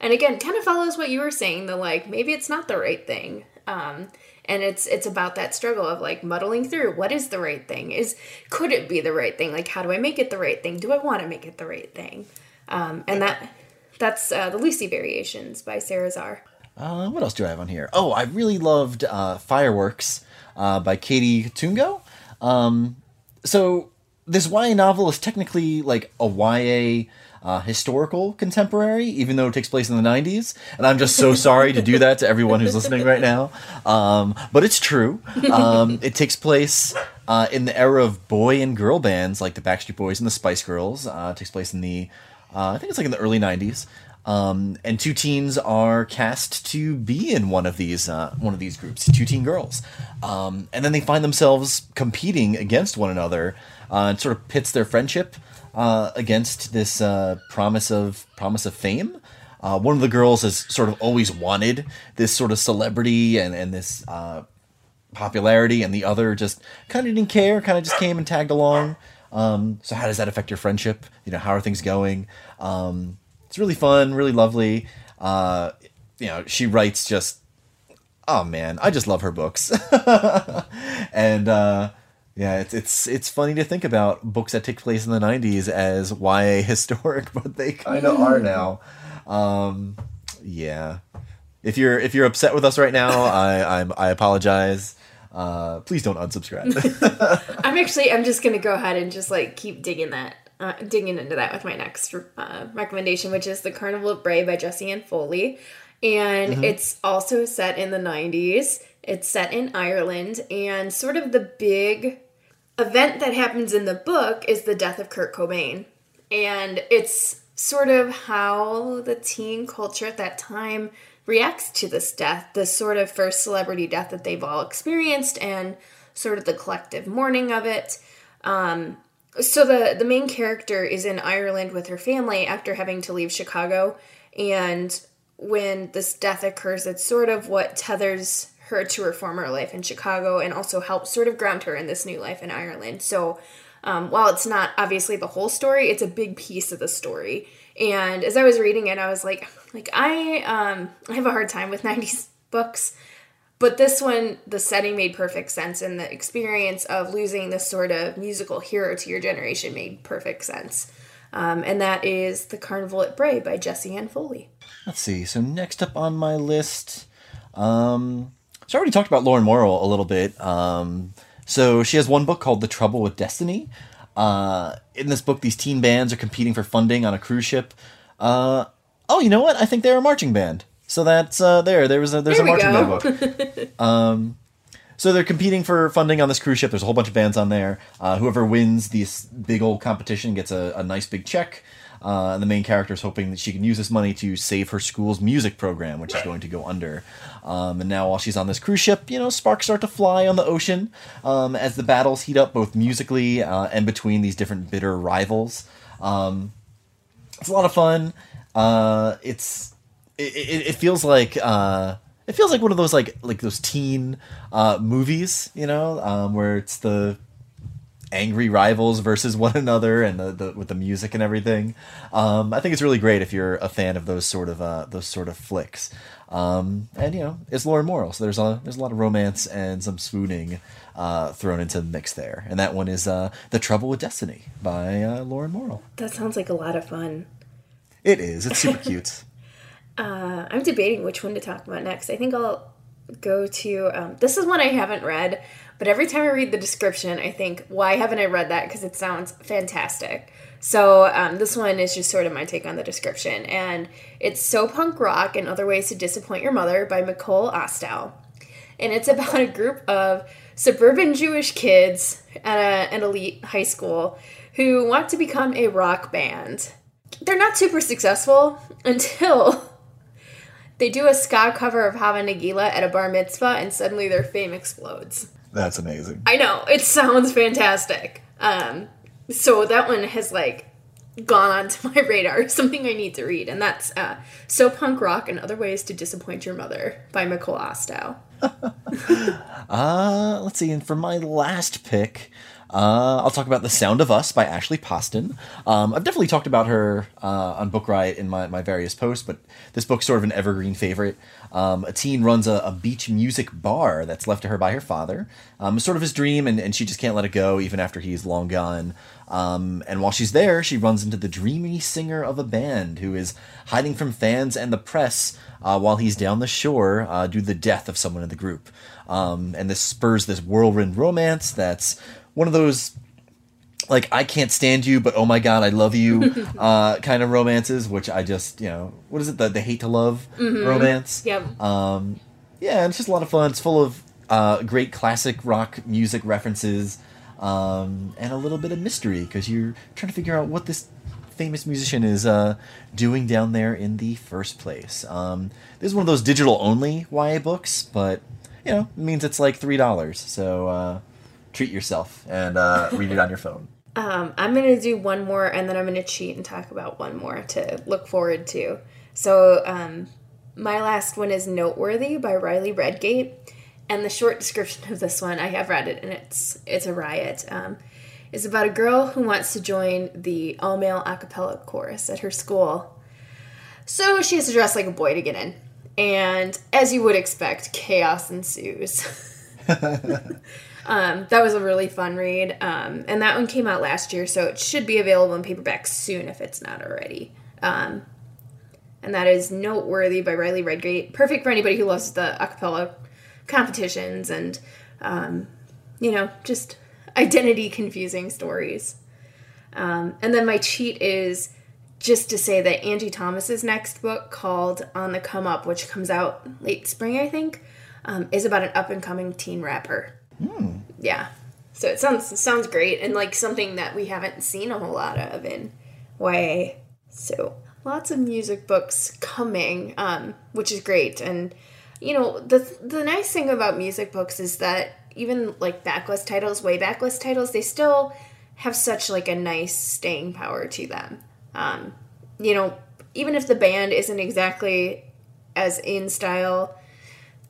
and again kind of follows what you were saying the like maybe it's not the right thing um and it's it's about that struggle of like muddling through what is the right thing is could it be the right thing like how do i make it the right thing do i want to make it the right thing um, and that that's uh, the lucy variations by Sara Zarr uh, what else do i have on here oh i really loved uh, fireworks uh, by Katie Cotugno um, so this ya novel is technically like a ya uh, historical contemporary, even though it takes place in the 90s. And I'm just so [laughs] sorry to do that to everyone who's listening right now. Um, but it's true. Um, [laughs] it takes place uh, in the era of boy and girl bands like the Backstreet Boys and the Spice Girls. Uh, it takes place in the, uh, I think it's like in the early 90s. Um, and two teens are cast to be in one of these uh, one of these groups, two teen girls, um, and then they find themselves competing against one another. Uh, and sort of pits their friendship uh, against this uh, promise of promise of fame. Uh, one of the girls has sort of always wanted this sort of celebrity and and this uh, popularity, and the other just kind of didn't care, kind of just came and tagged along. Um, so how does that affect your friendship? You know, how are things going? Um, it's really fun, really lovely. Uh, you know, she writes just, oh man, I just love her books, [laughs] and uh, yeah, it's it's it's funny to think about books that take place in the '90s as YA historic, [laughs] but they kind of are now. Um, yeah, if you're if you're upset with us right now, [laughs] I I'm, I apologize. Uh, please don't unsubscribe. I'm actually I'm just gonna go ahead and just like keep digging that uh, digging into that with my next uh, recommendation, which is The Carnival of Bray by Jessie Ann Foley. And mm-hmm. it's also set in the 90s. It's set in Ireland. And sort of the big event that happens in the book is the death of Kurt Cobain. And it's sort of how the teen culture at that time reacts to this death, this sort of first celebrity death that they've all experienced, and sort of the collective mourning of it. Um, so the the main character is in Ireland with her family after having to leave Chicago, and when this death occurs, it's sort of what tethers her to her former life in Chicago and also helps sort of ground her in this new life in Ireland. So um, while it's not obviously the whole story, it's a big piece of the story. And as I was reading it, I was like, like I um, I have a hard time with [laughs] '90s books but this one, the setting made perfect sense, and the experience of losing this sort of musical hero to your generation made perfect sense. Um, and that is The Carnival at Bray by Jessie Ann Foley. Let's see. So, next up on my list, um, so I already talked about Lauren Morrill a little bit. Um, so, she has one book called The Trouble with Destiny. Uh, in this book, these teen bands are competing for funding on a cruise ship. Uh, oh, you know what? I think they're a marching band. So that's uh, there. There was a there's there a marching band book. [laughs] um, so they're competing for funding on this cruise ship. There's a whole bunch of bands on there. Uh, whoever wins this big old competition gets a, a nice big check. Uh, and the main character is hoping that she can use this money to save her school's music program, which is going to go under. Um, and now, while she's on this cruise ship, you know, sparks start to fly on the ocean um, as the battles heat up, both musically uh, and between these different bitter rivals. Um, it's a lot of fun. Uh, it's it, it, it feels like uh, it feels like one of those like like those teen uh, movies, you know, um, where it's the angry rivals versus [laughs] one another and the, the with the music and everything. Um, I think it's really great if you're a fan of those sort of uh, those sort of flicks. Um, and you know, it's Lauren Morrill, so there's a there's a lot of romance and some swooning uh, thrown into the mix there. And that one is uh, "The Trouble with Destiny" by uh, Lauren Morrill. That sounds like a lot of fun. It is. It's super [laughs] cute. Uh, I'm debating which one to talk about next. I think I'll go to um, this is one I haven't read, but every time I read the description, I think, why haven't I read that? Because it sounds fantastic. So um, this one is just sort of my take on the description, and it's so punk rock and other ways to disappoint your mother by Micol Ostow, and it's [laughs] about a group of suburban Jewish kids at a, an elite high school who want to become a rock band. They're not super successful [laughs] until they do a ska cover of Hava Nagila at a bar mitzvah, and suddenly their fame explodes. That's amazing. I know it sounds fantastic. Um, so that one has like gone onto [laughs] my radar. Something I need to read, and that's uh, "So Punk Rock and Other Ways to Disappoint Your Mother" by Micol Ostow. [laughs] uh, let's see. And for my last pick, uh, I'll talk about The Sound of Us by Ashley Poston. Um, I've definitely talked about her uh, on Book Riot in my, my various posts, but this book's sort of an evergreen favorite. Um, a teen runs a, a, beach music bar that's left to her by her father. Um, it's sort of his dream, and, and she just can't let it go even after he's long gone. Um, and while she's there, she runs into the dreamy singer of a band who is hiding from fans and the press uh, while he's down the shore uh, due to the death of someone in the group. Um, and this spurs this whirlwind romance that's one of those like I can't stand you, but oh my god, I love you [laughs] uh, kind of romances, which I just you know what is it the the hate to love mm-hmm. romance? Yep. Um, yeah, it's just a lot of fun. It's full of uh, great classic rock music references um, and a little bit of mystery because you're trying to figure out what this famous musician is uh, doing down there in the first place. Um, this is one of those digital only YA books, but you know it means it's like three dollars. So. Treat yourself and uh, [laughs] read it on your phone. Um, I'm going to do one more and then I'm going to cheat and talk about one more to look forward to. So, um, my last one is Noteworthy by Riley Redgate. And the short description of this one, I have read it and it's it's a riot. Um, is about a girl who wants to join the all male a cappella chorus at her school. So she has to dress like a boy to get in. And as you would expect, chaos ensues. [laughs] [laughs] Um, that was a really fun read. Um, and that one came out last year, so it should be available in paperback soon if it's not already. Um, and that is Noteworthy by Riley Redgate. Perfect for anybody who loves the acapella competitions and, um, you know, just identity confusing stories. Um, and then my cheat is just to say that Angie Thomas's next book, called On the Come Up, which comes out late spring, I think, um, is about an up and coming teen rapper. Hmm. Yeah. So it sounds sounds great and like something that we haven't seen a whole lot of in YA. So lots of music books coming, um, which is great. And you know the the nice thing about music books is that even like backlist titles, way backlist titles, they still have such like a nice staying power to them. Um, you know, even if the band isn't exactly as in style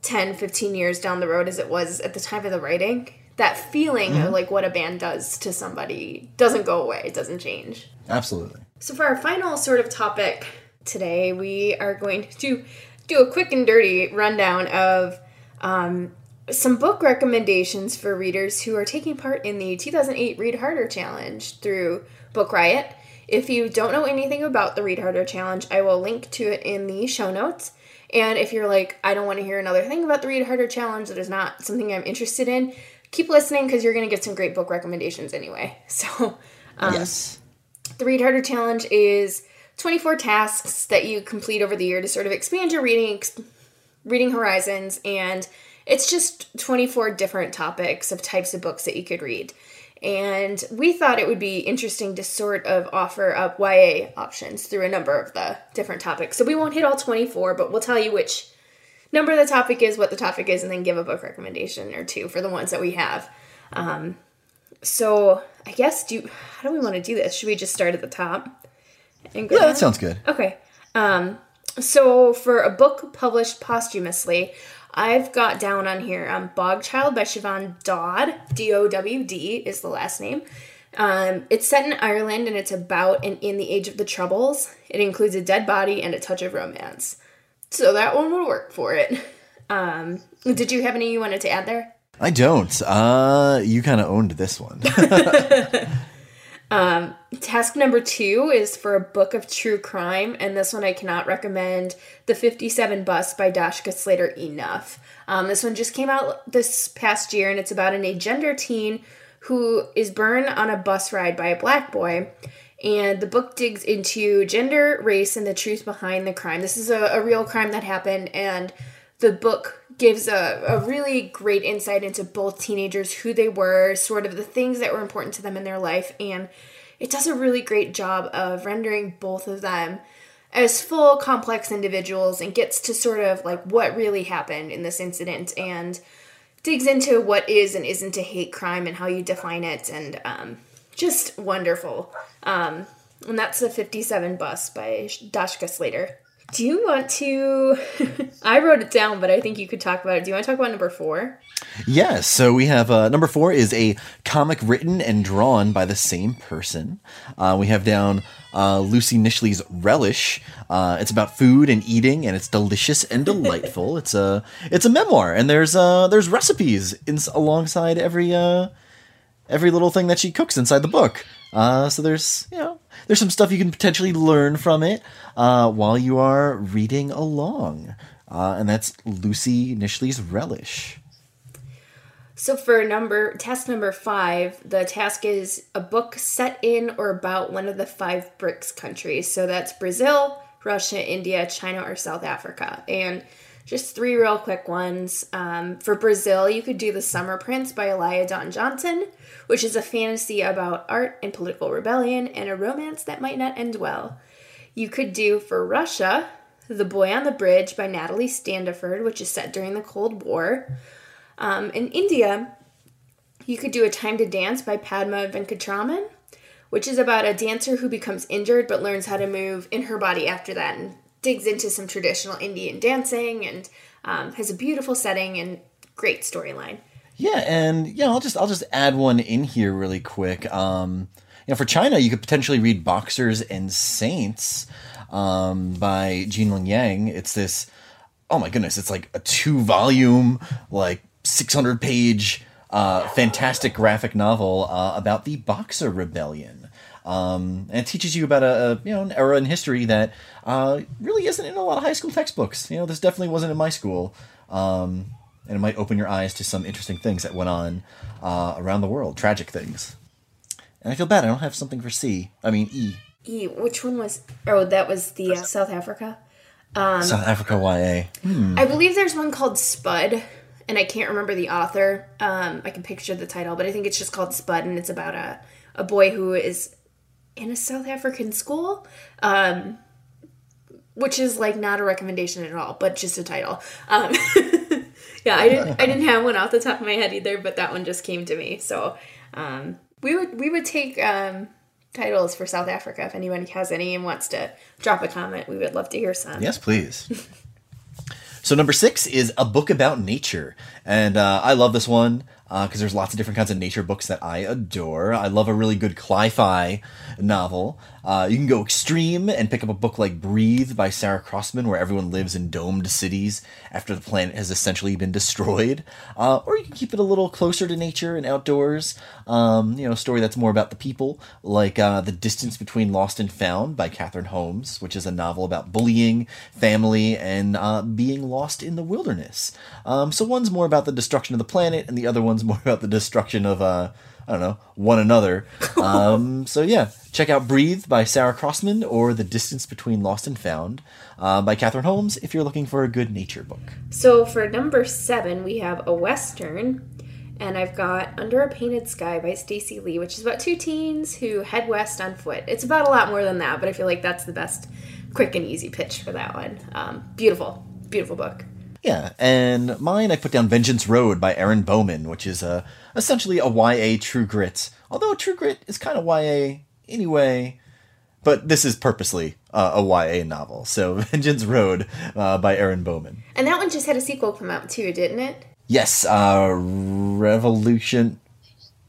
10, 15 years down the road as it was at the time of the writing, that feeling Mm-hmm. of like what a band does to somebody doesn't go away, it doesn't change. Absolutely. So for our final sort of topic today, we are going to do a quick and dirty rundown of um, some book recommendations for readers who are taking part in the 2008 Read Harder Challenge through Book Riot. If you don't know anything about the Read Harder Challenge, I will link to it in the show notes. And if you're like, I don't want to hear another thing about the Read Harder Challenge, that is not something I'm interested in, keep listening because you're going to get some great book recommendations anyway. [laughs] So, um, yes. the Read Harder Challenge is 24 tasks that you complete over the year to sort of expand your reading ex- reading horizons and it's just 24 different topics of types of books that you could read. And we thought it would be interesting to sort of offer up YA options through a number of the different topics. So we won't hit all 24, but we'll tell you which number the topic is, what the topic is, and then give a book recommendation or two for the ones that we have. Um, so I guess do how do we want to do this? Should we just start at the top? And go Yeah, down? that sounds good. Okay. Um, so for a book published posthumously, I've got down on here um, Bogchild by Siobhan Dowd. D O W D is the last name. Um, it's set in Ireland and it's about and in the age of the Troubles. It includes a dead body and a touch of romance. So that one would work for it. Um, did you have any you wanted to add there? I don't. Uh, you kind of owned this one. [laughs] [laughs] Task number two is for a book of true crime, and this one I cannot recommend The 57 Bus by Dashka Slater enough. Um, this one just came out this past year, and it's about an agender teen who is burned on a bus ride by a black boy. And the book digs into gender, race, and the truth behind the crime. This is a, a real crime that happened, and the book gives a, a really great insight into both teenagers, who they were, sort of the things that were important to them in their life, and it does a really great job of rendering both of them as full, complex individuals and gets to sort of like what really happened in this incident and digs into what is and isn't a hate crime and how you define it, and um, just wonderful. Um, and that's the 57 Bus by Dashka Slater. Do you want to? [laughs] I wrote it down, but I think you could talk about it. Do you want to talk about number four? Yes, so we have uh, number four is a comic written and drawn by the same person. Uh, we have down uh, Lucy Knisley's Relish. Uh, it's about food and eating, and it's delicious and [laughs] delightful. it's a it's a memoir, and there's uh, there's recipes in, alongside every uh, every little thing that she cooks inside the book. Uh, so there's you know there's some stuff you can potentially learn from it uh, while you are reading along, uh, and that's Lucy Knisley's Relish. So for number task number five, the task is a book set in or about one of the five BRICS countries. So that's Brazil, Russia, India, China, or South Africa. And just three real quick ones. Um, for Brazil, you could do The Summer Prince by Alaya Dawn Johnson, which is a fantasy about art and political rebellion and a romance that might not end well. You could do for Russia, The Boy on the Bridge by Natalie Standiford, which is set during the Cold War. Um, in India, you could do A Time to Dance by Padma Venkatraman, which is about a dancer who becomes injured but learns how to move in her body after that and digs into some traditional Indian dancing and um, has a beautiful setting and great storyline. Yeah, and yeah, I'll just I'll just add one in here really quick. Um, you know, for China, you could potentially read Boxers and Saints um, by Gene Luen Yang. It's this, oh my goodness, it's like a two volume, like six hundred page, uh, fantastic graphic novel uh, about the Boxer Rebellion. Um, and it teaches you about a, a you know an era in history that uh, really isn't in a lot of high school textbooks. You know, this definitely wasn't in my school. Um, and it might open your eyes to some interesting things that went on uh, around the world, tragic things. And I feel bad I don't have something for C. I mean E. E. Which one was? Oh, that was the uh, South Africa. Um, South Africa YA. I believe there's one called Spud, and I can't remember the author. Um, I can picture the title, but I think it's just called Spud, and it's about a a boy who is in a South African school. Um, which is like not a recommendation at all, but just a title. Um, [laughs] yeah, I didn't I didn't have one off the top of my head either, but that one just came to me. So um, we would we would take um, titles for South Africa if anyone has any and wants to drop a comment. We would love to hear some. Yes, please. [laughs] so number six is a book about nature, and uh, I love this one because there's lots of different kinds of nature books that I adore. I love a really good cli-fi novel. Uh, you can go extreme and pick up a book like Breathe by Sarah Crossan, where everyone lives in domed cities after the planet has essentially been destroyed. Uh, or you can keep it a little closer to nature and outdoors. Um, you know, a story that's more about the people, like uh, The Distance Between Lost and Found by Kathryn Holmes, which is a novel about bullying, family, and uh, being lost in the wilderness. Um, so one's more about the destruction of the planet, and the other one's [laughs] more about the destruction of, uh, I don't know, one another. [laughs] Um, so yeah, check out Breathe by Sarah Crossan or The Distance Between Lost and Found uh, by Kathryn Holmes if you're looking for a good nature book. So for number seven, we have a western, and I've got Under a Painted Sky by Stacey Lee, which is about two teens who head west on foot. It's about a lot more than that, but I feel like that's the best quick and easy pitch for that one. Um, beautiful, beautiful book. Yeah, and mine I put down Vengeance Road by Erin Bowman, which is uh, essentially a YA True Grit. Although True Grit is kind of YA anyway, but this is purposely uh, a YA novel. So [laughs] Vengeance Road uh, by Erin Bowman. And that one just had a sequel come out too, didn't it? Yes, uh, Revolution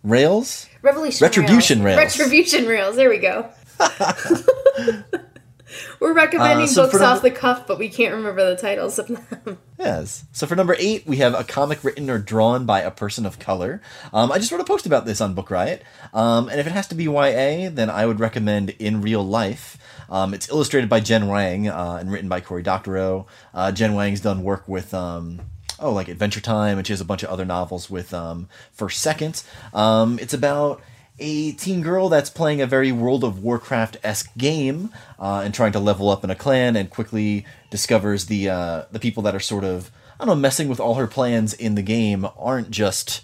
Rails. Revolution Retribution Rails. Retribution Rails. There we go. [laughs] [laughs] [laughs] We're recommending Uh, so books number- off the cuff, but we can't remember the titles of them. [laughs] Yes. So for number eight, we have a comic written or drawn by a person of color. Um, I just wrote a post about this on Book Riot. Um, and if it has to be YA, then I would recommend In Real Life. Um, it's illustrated by Jen Wang uh, and written by Cory Doctorow. Uh, Jen Wang's done work with. Um, Oh, like Adventure Time, and she has a bunch of other novels with um, First Seconds. Um, it's about a teen girl that's playing a very World of Warcraft esque game uh, and trying to level up in a clan, and quickly discovers the uh, the people that are sort of I don't know messing with all her plans in the game aren't just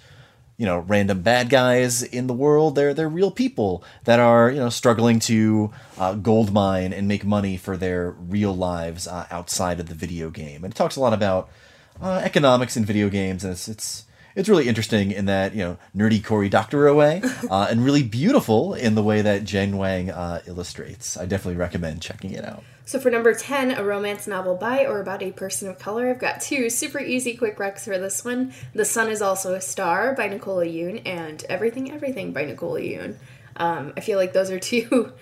you know random bad guys in the world. They're they're real people that are you know struggling to uh, gold mine and make money for their real lives uh, outside of the video game. And it talks a lot about uh, economics in video games, and it's it's it's really interesting in that you know nerdy Cory Doctorow way, [laughs] uh, and really beautiful in the way that Jen Wang uh, illustrates. I definitely recommend checking it out. So for number 10, a romance novel by or about a person of color, I've got two super easy quick recs for this one. The Sun is Also a Star by Nicola Yoon and Everything Everything by Nicola Yoon. Um, I feel like those are [laughs] two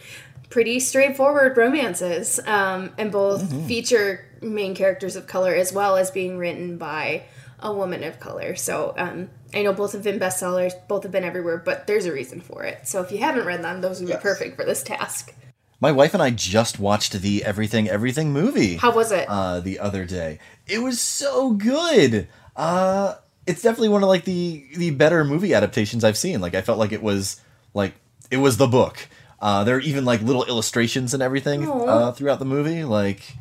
pretty straightforward romances um, and both feature main characters of color as well as being written by a woman of color. So um, I know both have been bestsellers, both have been everywhere, but there's a reason for it. So if you haven't read them, those would be perfect for this task. My wife and I just watched the Everything Everything movie. How was it? uh, the other day. It was so good. Uh, it's definitely one of like the the better movie adaptations I've seen. Like I felt like it was like it was the book. Uh, there are even like little illustrations and everything uh, throughout the movie. Like,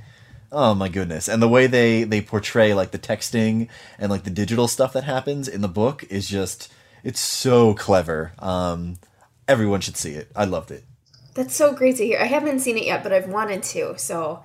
oh my goodness! And the way they they portray like the texting and like the digital stuff that happens in the book is just it's so clever. Um, everyone should see it. I loved it. That's so great to hear. I haven't seen it yet, but I've wanted to, so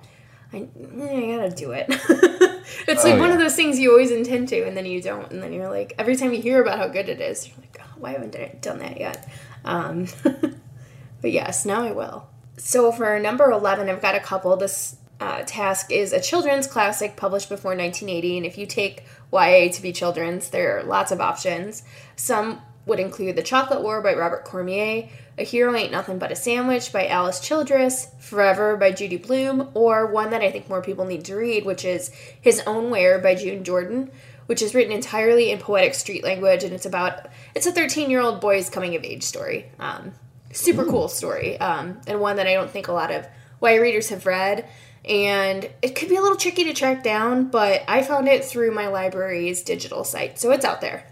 I, I gotta do it. [laughs] it's like Oh, one yeah. of those things you always intend to, and then you don't, and then you're like, every time you hear about how good it is, you're like, oh, why haven't I done that yet? Um, [laughs] but yes, now I will. So for number 11, I've got a couple. This uh, task is a children's classic published before 1980, and if you take YA to be children's, there are lots of options. Some would include The Chocolate War by Robert Cormier, A Hero Ain't Nothing But a Sandwich by Alice Childress, Forever by Judy Blume, or one that I think more people need to read, which is His Own Where by June Jordan, which is written entirely in poetic street language, and it's about it's a 13 year old boy's coming of age story. Um, super cool story, um, and one that I don't think a lot of YA readers have read. And it could be a little tricky to track down, but I found it through my library's digital site, so it's out there.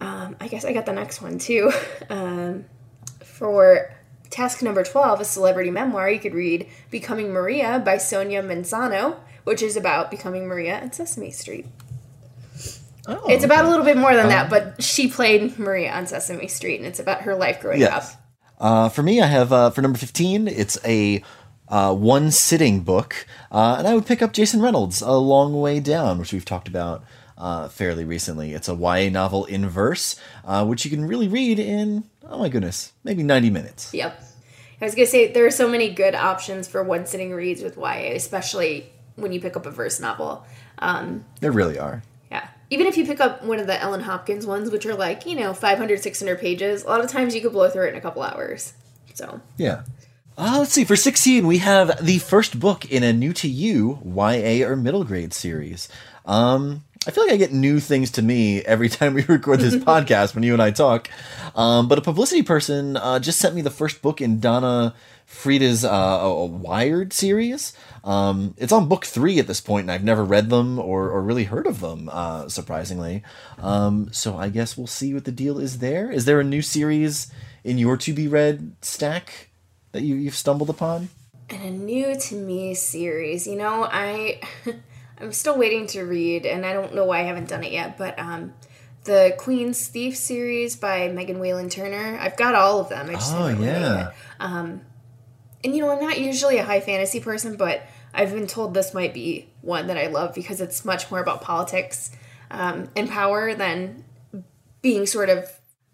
Um, I guess I got the next one too. [laughs] Um, For task number 12, a celebrity memoir, you could read Becoming Maria by Sonia Manzano, which is about becoming Maria at Sesame Street. Oh, It's about a little bit more than that, but she played Maria on Sesame Street, and it's about her life growing Yes. up. Uh, for me, I have uh, for number fifteen. It's a uh, one sitting book, uh, and I would pick up Jason Reynolds' A Long Way Down, which we've talked about uh, fairly recently. It's a YA novel in verse, uh, which you can really read in oh my goodness, maybe ninety minutes. Yep. I was gonna say there are so many good options for one sitting reads with YA, especially when you pick up a verse novel. Um, There really are. yeah. Even if you pick up one of the Ellen Hopkins ones, which are like, you know, 500, 600 pages, a lot of times you could blow through it in a couple hours. So, Yeah. Uh, let's see. For 16, we have the first book in a new to you YA or middle grade series. Um, I feel like I get new things to me every [laughs] time we record this [laughs] podcast when you and I talk. Um, but a publicity person uh, just sent me the first book in Donna Freitas' uh, a- a Wired series. Um, it's on book three at this point, and I've never read them or, or really heard of them, uh, surprisingly. Um, so I guess we'll see what the deal is there. Is there a new series in your to be read stack that you, you've stumbled upon? and a new to me series, you know, I. [laughs] I'm still waiting to read, and I don't know why I haven't done it yet, but um, the Queen's Thief series by Megan Whalen Turner. I've got all of them. I just Oh, haven't read it yeah. yet. and you know, I'm not usually a high fantasy person, but I've been told this might be one that I love because it's much more about politics um, and power than being sort of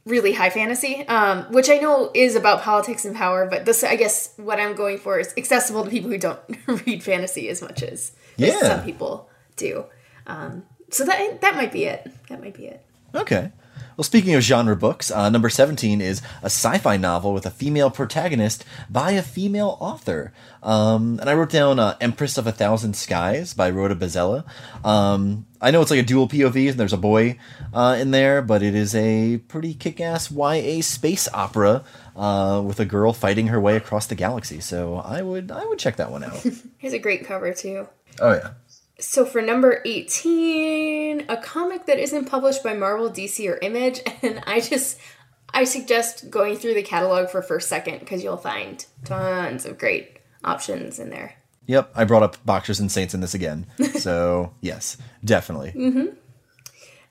really high fantasy, um, which I know is about politics and power. But this, I guess, what I'm going for is accessible to people who don't [laughs] read fantasy as much as, as Yeah. some people do. Um, so that that might be it. That might be it. Okay. Well, speaking of genre books, uh, number 17 is a sci fi novel with a female protagonist by a female author. Um, and I wrote down uh, Empress of a Thousand Skies by Rhoda Belleza. Um, I know it's like a dual POV and there's a boy uh, in there, but it is a pretty kick ass YA space opera uh, with a girl fighting her way across the galaxy. So I would, I would check that one out. [laughs] Here's a great cover too. oh, yeah. So for number 18, a comic that isn't published by Marvel, DC, or Image, [laughs] and I just I suggest going through the catalog for first second because you'll find tons of great options in there. Yep, I brought up Boxers and Saints in this again. [laughs] So, yes, definitely. Mm-hmm.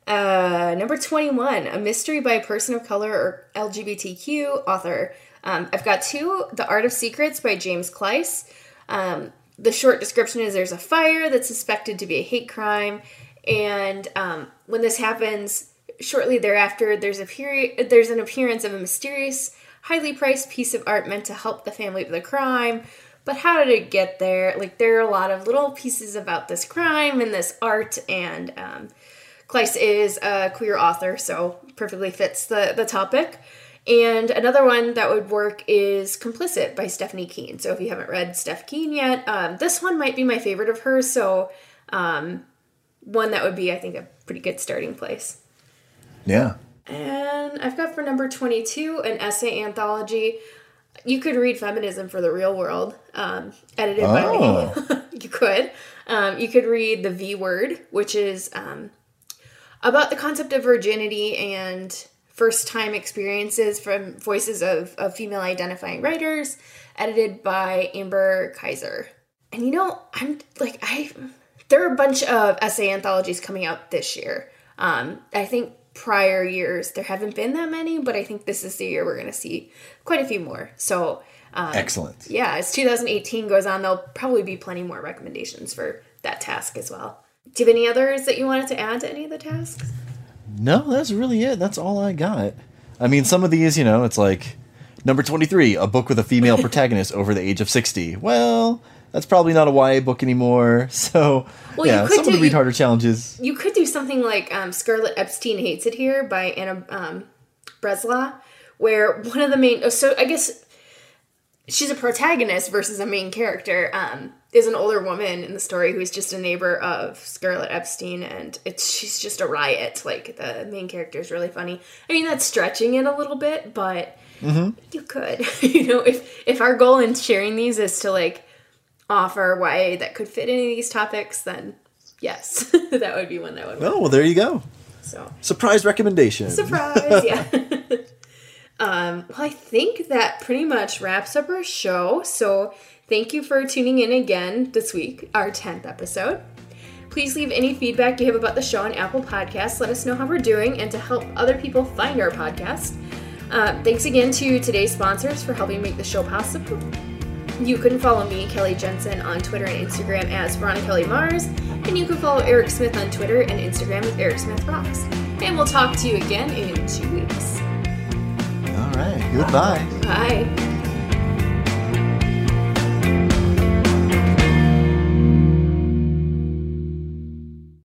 Uh, number 21, a mystery by a person of color or LGBTQ author. Um, I've got two The Art of Secrets by James Klise. Um, the short description is there's a fire that's suspected to be a hate crime, and um, when this happens, shortly thereafter, there's a period, there's an appearance of a mysterious, highly priced piece of art meant to help the family of the crime. But how did it get there? Like there are a lot of little pieces about this crime and this art, and um, Klise is a queer author, so perfectly fits the, the topic. And another one that would work is Complicit by Stephanie Kuehn. So if you haven't read Steph Kuehn yet, um, this one might be my favorite of hers. So um, one that would be, I think, a pretty good starting place. Yeah. And I've got for number 22 an essay anthology. You could read Feminism for the Real World, um, edited by Oh. me. [laughs] you could. Um, you could read The V Word, which is um, about the concept of virginity and first time experiences from voices of, of female identifying writers, edited by Amber Keyser. And you know, I'm like, I there are a bunch of essay anthologies coming out this year. Um, I think prior years there haven't been that many, but I think this is the year we're going to see quite a few more. So, um, Excellent. yeah, as 2018 goes on, there'll probably be plenty more recommendations for that task as well. Do you have any others that you wanted to add to any of the tasks? No, that's really it. That's all I got. I mean, some of these, you know, it's like number 23, a book with a female [laughs] protagonist over the age of 60. Well, that's probably not a YA book anymore. [laughs] So, Well, you yeah, some of the do- read harder challenges. You could do something like um, Scarlett Epstein Hates It Here by Anna um, Breslaw, where one of the main, oh, so I guess she's a protagonist versus a main character, um, is an older woman in the story who's just a neighbor of Scarlett Epstein, and it's she's just a riot. Like the main character is really funny. I mean, that's stretching it a little bit, but you could, [laughs] you know, if if our goal in sharing these is to like offer YA that could fit any of these topics, then yes, [laughs] that would be one that would work. Oh, well, there you go. So Surprise recommendation. surprise, yeah. [laughs] Um, well, I think that pretty much wraps up our show. So thank you for tuning in again this week, our 10th episode. Please leave any feedback you have about the show on Apple Podcasts. Let us know how we're doing and to help other people find our podcast. Uh, thanks again to today's sponsors for helping make the show possible. You can follow me, Kelly Jensen, on Twitter and Instagram as Veronica Kelly Mars, and you can follow Eric Smith on Twitter and Instagram with Eric Smith Rocks. And we'll talk to you again in two weeks. All right. Goodbye. Bye.